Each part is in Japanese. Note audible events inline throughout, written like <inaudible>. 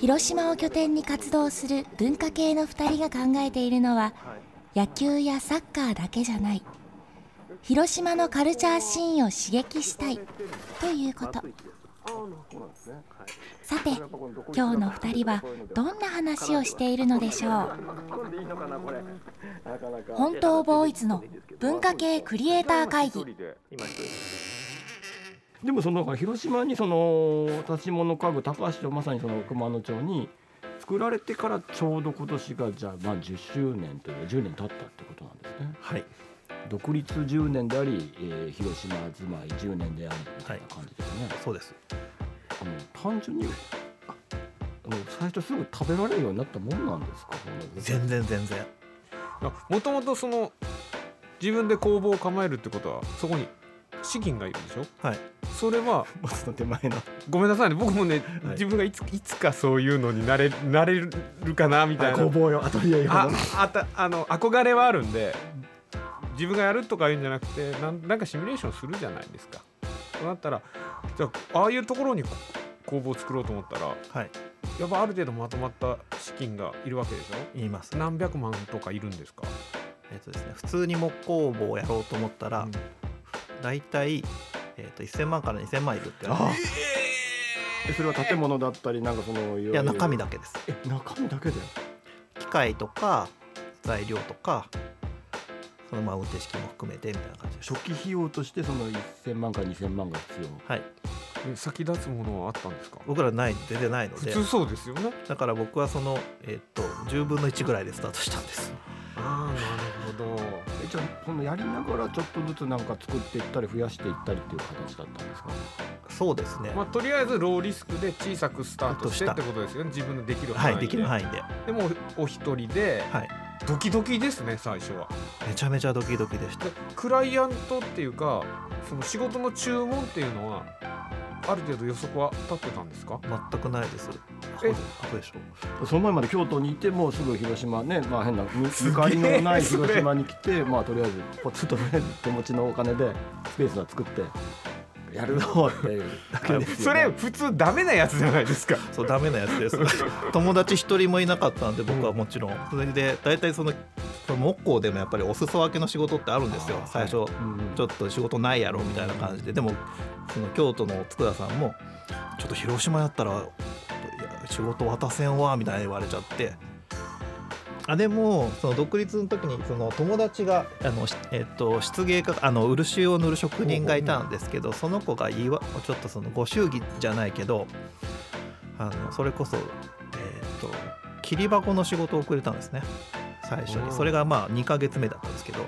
広島を拠点に活動する文化系の2人が考えているのは野球やサッカーだけじゃない。広島のカルチャーシーンを刺激したいということ。さて今日の2人はどんな話をしているのでしょう？本当ボーイズの文化系クリエイター会議でもその広島にその立物家具高橋まさにその熊野町に作られてからちょうど今年がじゃあまあ10周年というか10年経ったってことなんですね。はい。独立10年であり、えー、広島住まい10年でありみたいな感じですね。はい、そうです。あの単純にあの最初すぐ食べられるようになったもんなんですか？全然全然。もともとその自分で工房を構えるってことはそこに資金がいるでしょ？はいそれはその手前の。ごめんなさいね。僕もね、はい。自分がいついつかそういうのになれなれるかなみたいな。工房用アトリエ用あのあたあの憧れはあるんで自分がやるとか言うんじゃなくてなんなんかシミュレーションするじゃないですか。そうなったらじゃあああいうところにこ工房を作ろうと思ったらはい。やっぱある程度まとまった資金がいるわけでし言います。ょ何百万とかいるんですか、えっとですね普通に木工房をやろうと思ったら、うん。だいたいえっと1000万から2000万いるって言われそれは建物だったりなんかそのいいや中身だけです。え中身だけで機械とか材料とかそのまあ運転式も含めてみたいな感じです。初期費用としてその1000万から2000万が必要。はい。え先立つものはあったんですか？僕らない全然ないので。普通そうですよね。だから僕はそのえっと10分の1ぐらいでスタートしたんですああなるほど。えじゃあそのやりながらちょっとずつなんか作っていったり増やしていったりっていう形だったんですか？そうですね。まあ、とりあえずローリスクで小さくスタートしてってことですよね。自分のできる範囲で、はいできる範囲で。でもお一人で、はい。ドキドキですね最初は。めちゃめちゃドキドキでした。でクライアントっていうかその仕事の注文っていうのはある程度予測は立ってたんですか？全くないですえあとでしょその前まで京都にいてもうすぐ広島ねまあ変なゆかりのない広島に来てまあとりあえずポツッとね手持ちのお金でスペースは作ってやるぞっていうだけですそよ、ね、れ普通ダメなやつじゃないですか。そうダメなやつです。<laughs> 友達一人もいなかったんで僕はもちろん。それで大体そのその木工でもやっぱりお裾分けの仕事ってあるんですよ。最初うん。ちょっと仕事ないやろみたいな感じで。でもその京都の佃さんもちょっと広島やったら仕事渡せんわみたいに言われちゃって。あでもその独立の時にその友達があの、しえっと漆芸家あの漆を塗る職人がいたんですけどその子がいわちょっとそのご祝儀じゃないけどあのそれこそ、えっと切り箱の仕事をくれたんですね。最初に。それがまあ2ヶ月目だったんですけど。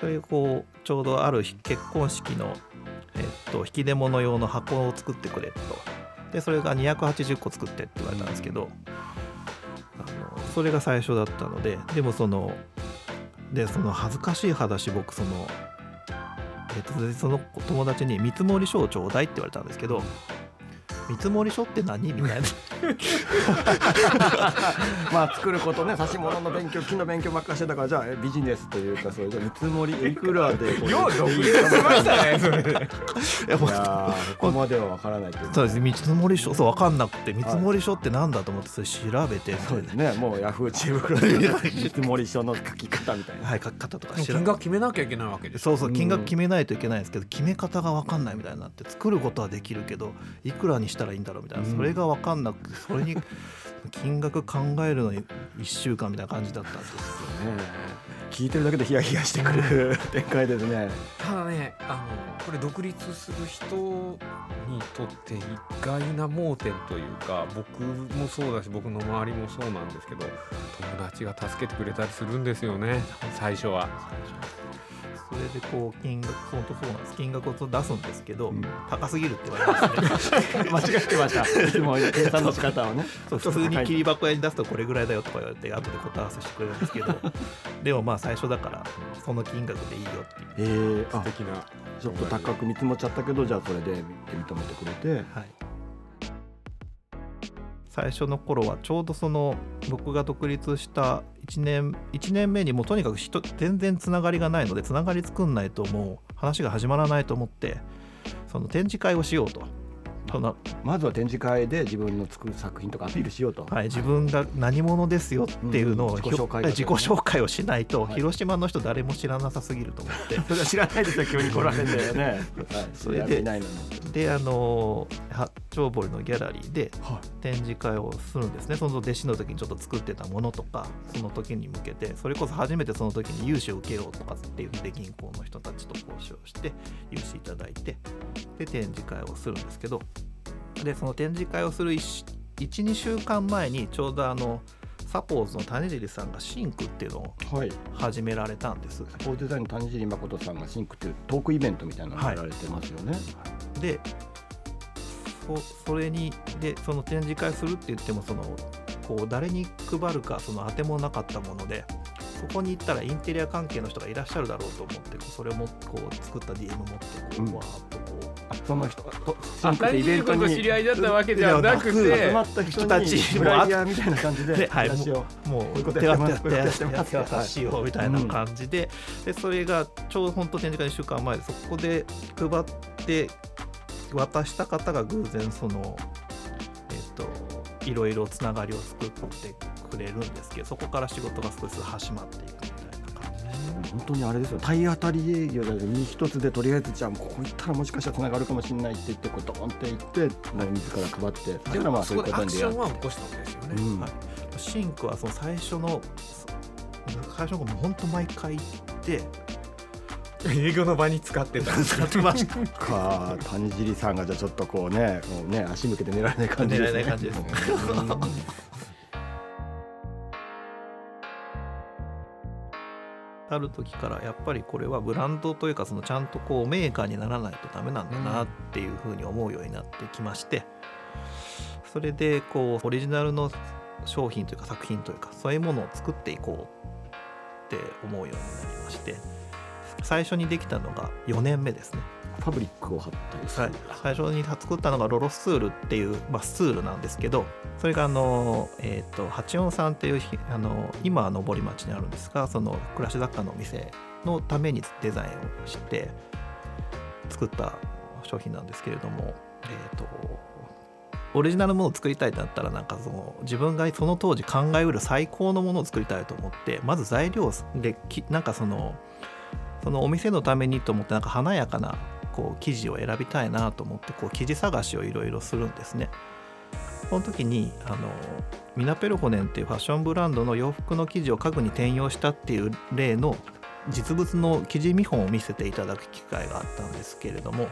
それこうちょうどある日結婚式の、えっと引き出物用の箱を作ってくれとでそれが280個作ってって言われたんですけどあのそれが最初だったのででもそのでその恥ずかしい話僕その、えっとその友達に見積書をちょうだいって言われたんですけど見積書って何？みたいな。<laughs> まあ作ることね指物の勉強木の勉強ばっかりしてたからじゃあえビジネスというかそういう見積もりいくらでよう独立しましたねそれ。で <laughs> いやここまではわからないというかそうです見積書そう分かんなくて見積書って何だと思ってそれ調べてそうですねもうヤフー知恵袋で見積書の書き方みたいな。はい書き方とか金額決めなきゃいけないわけですそうそう金額決めないといけないんですけど決め方が分かんないみたいになって作ることはできるけどいくらにしたらいいんだろうみたいなうん。それが分かんなくてそれに金額考えるのに1週間みたいな感じだったんですよね。聞いてるだけでヒヤヒヤしてくる展開ですね。ただねあのこれ独立する人にとって意外な盲点というか僕もそうだし僕の周りもそうなんですけど友達が助けてくれたりするんですよね最初はそれでこう金額本当そうなんです。金額を出すんですけど、うん。高すぎるって言われます。ね間違ってました。<laughs> いつも計算の仕方をね。そう普通に切り箱屋に出すとこれぐらいだよとか言われて後で答え合わせしてくれるんですけど <laughs> でもまあ最初だからその金額でいいよっていう。えー、あ素敵な。ちょっと高く見積もっちゃったけどじゃあそれで認めてくれて。はい、最初の頃はちょうどその僕が独立した1年1年目にもうとにかく人全然つながりがないのでつながり作んないともう話が始まらないと思ってその展示会をしようと。まずは展示会で自分の作る作品とかアピールしようと、はい、自分が何者ですよっていうのを、うん自己紹介ね。自己紹介をしないと、はい。広島の人誰も知らなさすぎると思って。それは知らないですよ急に来られてね、<laughs> はい、それでであの八丁堀のギャラリーではい。展示会をするんですね。その弟子の時にちょっと作ってたものとかその時に向けてそれこそ初めてその時に融資を受けようとかって言って銀行の人たちと交渉して融資いただいてで展示会をするんですけどでその展示会をする12週間前にちょうどあのサポーズの谷尻さんがシンクっていうのをはい。始められたんです。スポーツデザインの谷尻誠さんがシンクっていうトークイベントみたいなのをやられてますよね、でそそれにでその展示会するって言ってもそのこう誰に配るかその当てもなかったものでそこに行ったらインテリア関係の人がいらっしゃるだろうと思ってそれをもこう作った DM 持ってこうん。うわーっとこう。あその人とシあベントに谷尻君と知り合いだったわけじゃなくて集まった人人たちにフライヤーみたいな感じでではいもう手渡しようみたいな感じで,、でそれがちょうど本当展示会1週間前でそこで配って渡した方が偶然そのえっ、といろいろつながりを作ってくれるんですけどそこから仕事が少しずつ始まっていくみたいな感じでした。本当にあれですよ。体当たり営業で身一つでとりあえずじゃあここ行ったらもしかしたらつながるかもしれないって言ってこうドーンって行ってなんか自ら配ってっていうのはまあそういうそこでアクションは起こしたんですよね、うんはい、シンクはその最初の最初の本当毎回行って営業の場に使ってた。使ってました。か谷尻さんがじゃあちょっとこうねもうね足向けて寝られない感じですね。寝られない感じですね。ある時からやっぱりこれはブランドというかそのちゃんとこうメーカーにならないとダメなんだなっていうふうに思うようになってきましてそれでこうオリジナルの商品というか作品というかそういうものを作っていこうって思うようになりまして最初にできたのが4年目ですね。ファブリックを貼ったりするはい、最初に作ったのがロロスツールっていう、まあ、スツールなんですけどそれがあの、えー、と84さんっていうひあの今は登町にあるんですがその暮らし雑貨のお店のためにデザインをして作った商品なんですけれども、えー、とオリジナルものを作りたいってなったらなんかその自分がその当時考えうる最高のものを作りたいと思ってまず材料できなんかそのそのお店のためにと思ってなんか華やかなこう生地を選びたいなと思ってこう生地探しをいろいろするんですね。その時にあのミナペルホネンっていうファッションブランドの洋服の生地を家具に転用したっていう例の実物の生地見本を見せていただく機会があったんですけれども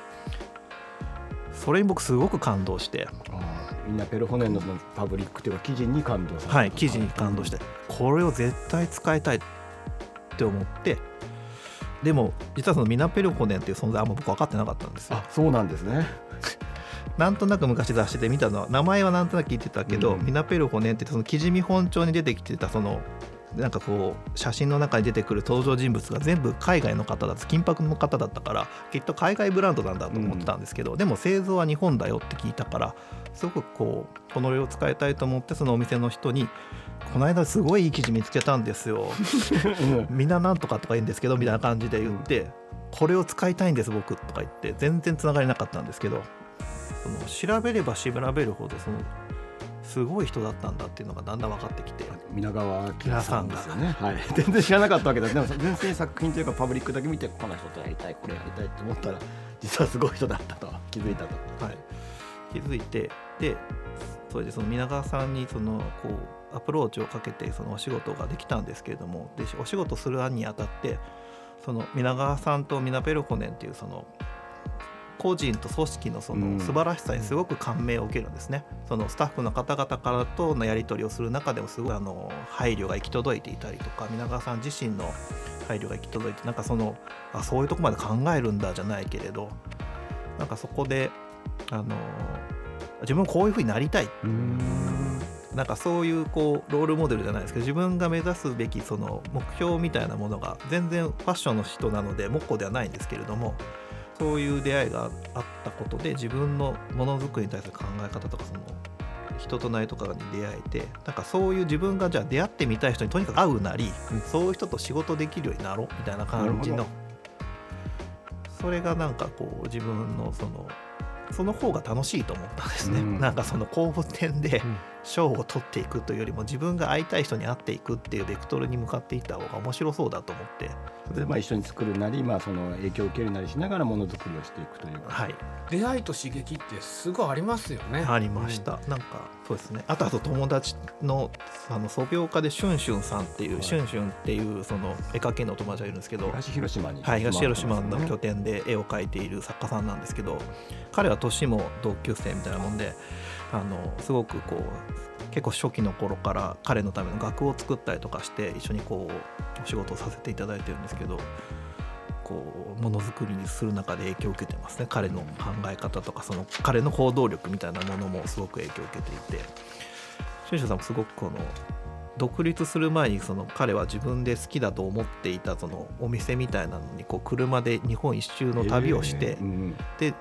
それに僕すごく感動してみんなペルホネンのそのファブリックというか生地に感動さはい生地に感動してこれを絶対使いたいって思ってでも実はそのミナペルホネンっていう存在あんま僕分かってなかったんですよ。あそうなんですね。<laughs> なんとなく昔雑誌で見たのは名前はなんとなく聞いてたけど、うん。ミナペルホネンってその記事見本帳に出てきてたそのなんかこう写真の中に出てくる登場人物が全部海外の方だ金箔の方だったからきっと海外ブランドなんだと思ってたんですけど、でも製造は日本だよって聞いたからすごくこうこの例を使いたいと思ってそのお店の人に「この間すごいいい記事見つけたんですよ」<laughs> みんななんとかとか言うんですけどみたいな感じで言って、これを使いたいんです僕とか言って全然つながりなかったんですけどその調べれば調べるほどそのすごい人だったんだっていうのがだんだん分かってきて。皆川明さんですよね、はい、<laughs> 全然知らなかったわけですでも全然作品というかパブリックだけ見てこの人とやりたいこれやりたいって思ったら実はすごい人だったと。気づいたと。はい、気づいてでそれでその皆川さんにそのこうアプローチをかけてそのお仕事ができたんですけれどもでお仕事する案にあたってその皆川さんとミナペルホネンっていうその個人と組織のそうん。の素晴らしさにすごく感銘を受けるんですね。そのスタッフの方々からとのやり取りをする中でもすごいあの配慮が行き届いていたりとか皆川さん自身の配慮が行き届いてなんかそのあそういうとこまで考えるんだじゃないけれどなんかそこであの自分こういうふうになりたい。なんかそういうこうロールモデルじゃないですけど自分が目指すべきその目標みたいなものが全然ファッションの人なので木工ではないんですけれどもそういう出会いがあったことで自分のものづくりに対する考え方とかその人となりとかに出会えてなんかそういう自分がじゃあ出会ってみたい人にとにかく会うなり、そういう人と仕事できるようになろうみたいな感じのそれがなんかこう自分のそのその方が楽しいと思ったんですね、うん。なんかその公募展でうん。賞を取っていくというよりも自分が会いたい人に会っていくっていうベクトルに向かっていった方が面白そうだと思って。それでまあ一緒に作るなり、まあ、その影響を受けるなりしながらものづくりをしていくというか、はい。出会いと刺激ってすごいありますよね。ありました、なんかそうですね。あとあと友達のあの素描家でシュンシュンさんっていう、はい。シュンシュンっていうその絵描きの友達がいるんですけど東広島に。はい、東広島の。拠点で絵を描いている作家さんなんですけど彼は年も同級生みたいなもんであのすごくこう結構初期の頃から彼のための楽譜を作ったりとかして一緒にこうお仕事をさせていただいてるんですけどこうものづくりにする中で影響を受けてますね。彼の考え方とかその彼の行動力みたいなものもすごく影響を受けていて。シュンシュンさんもすごくこの独立する前にその彼は自分で好きだと思っていたそのお店みたいなのにこう車で日本一周の旅をして、うんうんで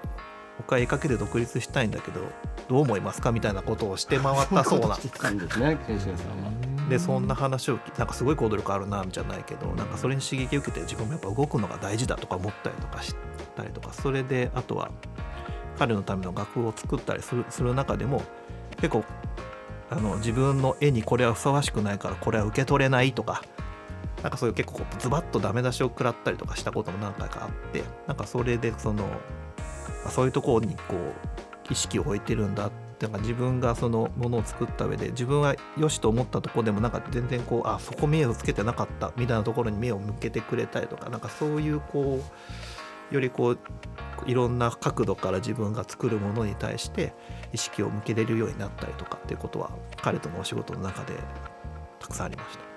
僕は絵描きで独立したいんだけどどう思いますか？みたいなことをして回ったそうな。<laughs> んですね先生さんは。でそんな話をなんかすごい行動力あるなじゃないけどなんかそれに刺激を受けて自分もやっぱ動くのが大事だとか思ったりとかしたりとか。それであとは彼のための楽譜を作ったりするする中でも結構あの自分の絵にこれはふさわしくないからこれは受け取れないとかなんかそういう結構ズバッとダメ出しを食らったりとかしたことも何回かあってなんかそれでそのあそういうところにこう意識を置いてるんだってなんか自分がそのものを作った上で自分は良しと思ったとこでもなんか全然こうあそこ目をつけてなかったみたいなところに目を向けてくれたりとかなんかそういうこうよりこういろんな角度から自分が作るものに対して意識を向けれるようになったりとかっていうことは彼とのお仕事の中でたくさんありました。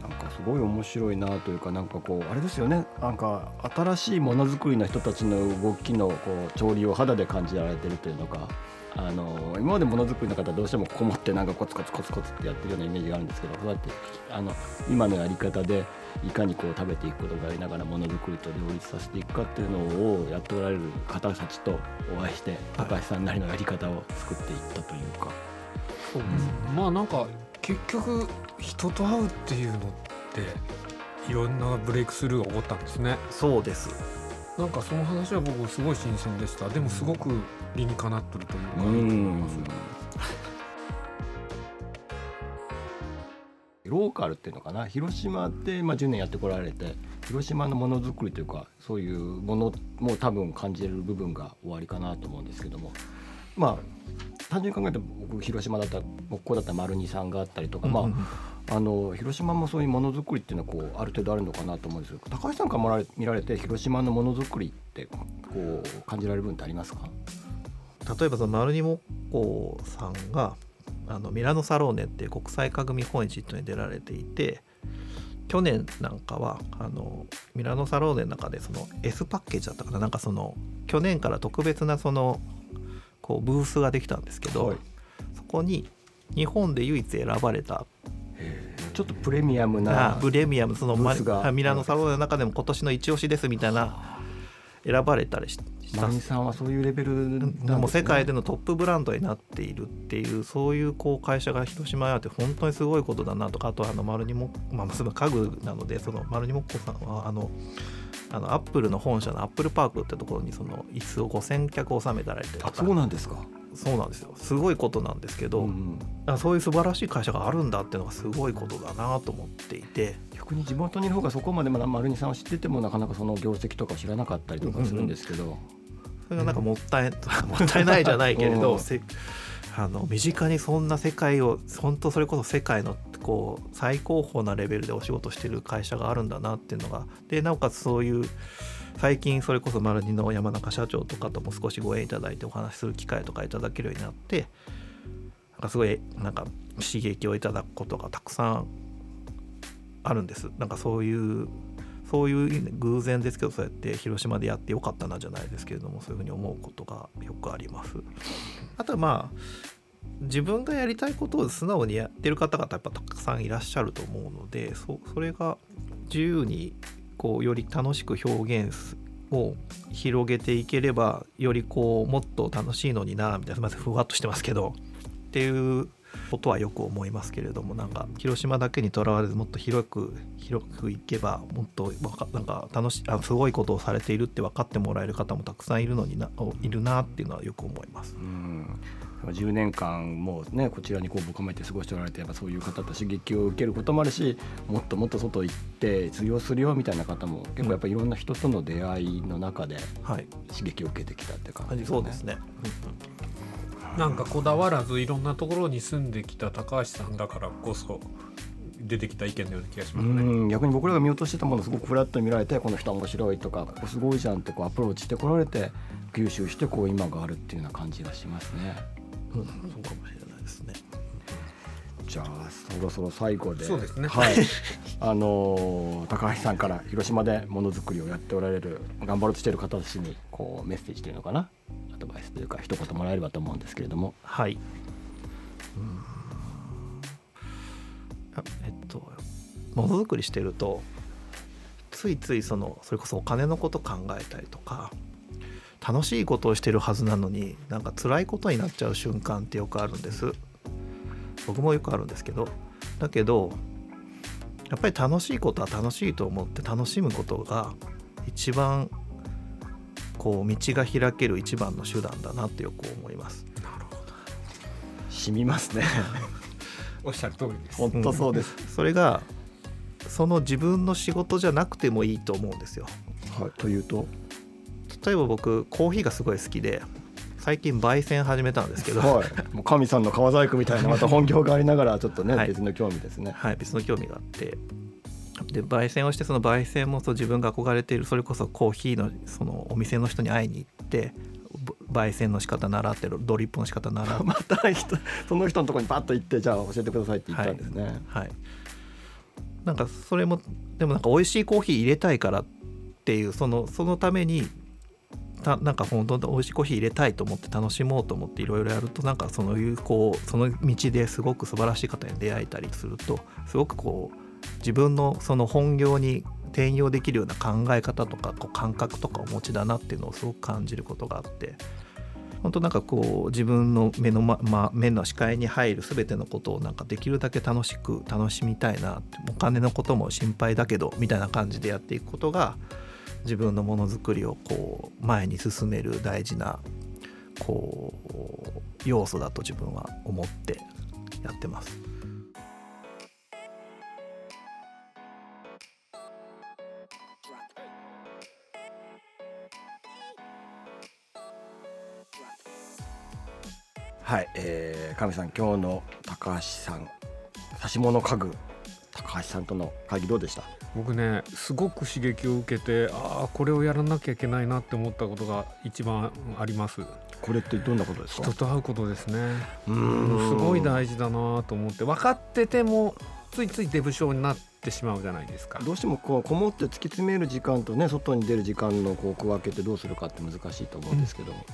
なんかすごい面白いなというかなんかこうあれですよねなんか新しいものづくりの人たちの動きのこう調理を肌で感じられてるというのかあの今までものづくりの方はどうしてもこもってなんかコツコツコツコツってやってるようなイメージがあるんですけどそうやってあの今のやり方でいかにこう食べていくことをやりながらものづくりと両立させていくかっていうのをやっておられる方たちとお会いして高橋さんなりのやり方を作っていったというか。そうまあなんか結局人と会うっていうのっていろんなブレイクスルーが起こったんですね。そうですなんかその話は僕すごい新鮮でした。でもすごく理にかなってるというか、うん。ローカルっていうのかな？広島で、まあ、10年やってこられて広島のものづくりというかそういうものも多分感じれる部分が終わりかなと思うんですけども。まあ単純に考えて僕広島だったら木工だったら丸二さんがあったりとか、まああの広島もそういうものづくりっていうのはこうある程度あるのかなと思うんですけど高橋さんから見られ見られて広島のものづくりってこう感じられる部分ってありますか？例えばその丸二木工さんがあのミラノサローネっていう国際家具見本市っていうのに出られていて去年なんかはあのミラノサローネの中でその S パッケージだったかな？なんかその去年から特別なそのこうブースができたんですけど、はい。そこに日本で唯一選ばれたちょっとプレミアムなあプレミアムそのマミラノサローネの中でも今年の一押しですみたいな選ばれたりしした。マリンさんはそういうレベルです、ね、もう世界でのトップブランドになっているっていうそういうこう会社が広島にあって本当にすごいことだなとかあとあの丸にもまあ家具なのでその丸にもっこさんはあのあのアップルの本社のアップルパークってところにその椅子を5000脚収めたられてそうなんですか、そうなんですよ。すごいことなんですけど、うんあそういう素晴らしい会社があるんだっていうのがすごいことだなと思っていて。逆に地元にいる方がそこまでまだ丸二さんを知っててもなかなかその業績とか知らなかったりとかするんですけど、それがなんかもったい <laughs> もったいないじゃないけれうんどせあの身近にそんな世界を本当それこそ世界のこう最高峰なレベルでお仕事してる会社があるんだなっていうのが。でなおかつそういう最近それこそ丸二の山中社長とかとも少しご縁いただいてお話しする機会とかいただけるようになってなんかすごいなんか刺激をいただくことがたくさんあるんですなんかそういうそういう偶然ですけどそうやって広島でやってよかったなじゃないですけれどもそういうふうに思うことがよくあります。あとはまあ自分がやりたいことを素直にやってる方々やっぱたくさんいらっしゃると思うのでそそれが自由にこうより楽しく表現を広げていければよりこうもっと楽しいのになみたいなすみませんふわっとしてますけどっていうことはよく思いますけれどもなんか広島だけにとらわれずもっと広く広くいけばもっとわかなんか楽しあすごいことをされているって分かってもらえる方もたくさんいるのにないるなっていうのはよく思います。うん10年間もうねこちらにこうぶ構えて過ごしておられてやっぱそういう方と刺激を受けることもあるしもっともっと外行って通用するよみたいな方も結構やっぱいろんな人との出会いの中ではい、刺激を受けてきたって感じそうですね。なんかこだわらずいろんなところに住んできた高橋さんだからこそ出てきた意見のような気がしますね。うん逆に僕らが見落としてたものをすごくフラットに見られてこの人面白いとかここすごいじゃんってこうアプローチしてこられて吸収してこう今があるっていうような感じがしますね。うん、そうかもしれないですね。じゃあそろそろ最後でそうですねはい <laughs> あのー高橋さんから広島でものづくりをやっておられる頑張ろうとしている方たちにこうメッセージというのかなアドバイスというか一言もらえればと思うんですけれども。はい。えっとものづくりしてるとついついそのそれこそお金のこと考えたりとか楽しいことをしてるはずなのになんか辛いことになっちゃう瞬間ってよくあるんです。僕もよくあるんですけど。だけどやっぱり楽しいことは楽しいと思って楽しむことが一番こう道が開ける一番の手段だなってよく思います。なるほど。染みますね。<laughs> おっしゃる通りです。本当そうです、それがその自分の仕事じゃなくてもいいと思うんですよ。はい、というと？例えば僕コーヒーがすごい好きで最近焙煎始めたんですけど、はい、もう神さんの川細工みたいなまた本業がありながらちょっとね、はい。別の興味ですね。はい、別の興味があってで焙煎をしてその焙煎もそう自分が憧れているそれこそコーヒーのそのお店の人に会いに行ってぼ焙煎の仕方習ってるドリップの仕方習って <laughs> また人その人のところにパッと行ってじゃあ教えてくださいって言ったんですね。はい、なんかそれもでもなんか美味しいコーヒー入れたいからっていうそのそのためにたなんか本当に美味しいコーヒー入れたいと思って楽しもうと思っていろいろやるとなんかそのいうこうその道ですごく素晴らしい方に出会えたりするとすごくこう自分のその本業に転用できるような考え方とかこう感覚とかお持ちだなっていうのをすごく感じることがあって本当なんかこう自分の目の、まま、目の視界に入る全てのことをなんかできるだけ楽しく楽しみたいなお金のことも心配だけどみたいな感じでやっていくことが自分のものづくりをこう前に進める大事なこう要素だと自分は思ってやってます。はい、えー、神さん今日の高橋さん差し物家具高橋さんとの会議どうでした？僕ねすごく刺激を受けてああこれをやらなきゃいけないなって思ったことが一番ありますこれってどんなことですか？人と会うことですねうーんすごい大事だなと思って分かっててもついついデブ症になってしまうじゃないですかどうしてもこうこもって突き詰める時間とね外に出る時間のこう区分けてどうするかって難しいと思うんですけども、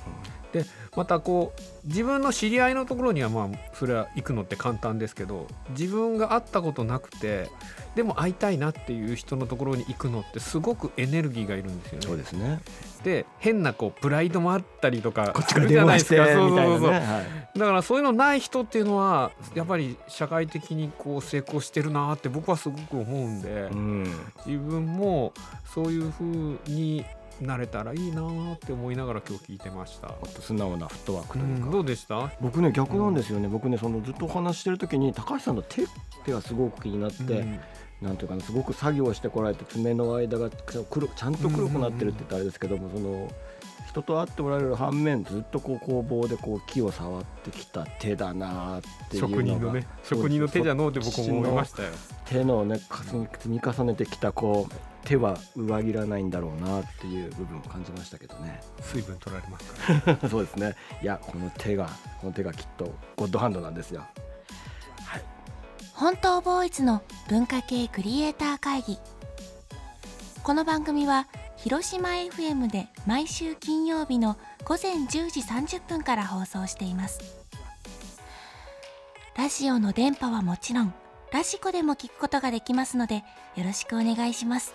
でまたこう自分の知り合いのところにはまあそれは行くのって簡単ですけど自分が会ったことなくてでも会いたいなっていう人のところに行くのってすごくエネルギーがいるんですよね。そうですね。で変なこうプライドもあったりとかこっちから電話してですか。そうみたいなね。だからそういうのない人っていうのはやっぱり社会的にこう成功してるなって僕はすごく思うんでうん。自分もそういう風になれたらいいなって思いながら今日聞いてました。素直なフットワークうというか。ん、どうでした？僕ね逆なんですよね、僕ねそのずっとお話ししてる時に高橋さんの手手がすごく気になって、うんなんていうかなすごく作業してこられて爪の間が黒ちゃんと黒くなってるって言ったらあれですけども、その人と会っておられる反面ずっとこう工房でこう木を触ってきた手だなっていうのが職人のね職人の手じゃのうって僕も思いましたよ。手のねかす積み重ねてきたこう手は上切らないんだろうなっていう部分を感じましたけどね。水分取られますか？ら。<laughs> そうですね。いやこの手がこの手がきっとゴッドハンドなんですよ。本当ボーイズの文化系クリエイター会議。この番組は広島 FM で毎週金曜日の午前10時30分から放送しています。ラジオの電波はもちろんラジコでも聞くことができますのでよろしくお願いします。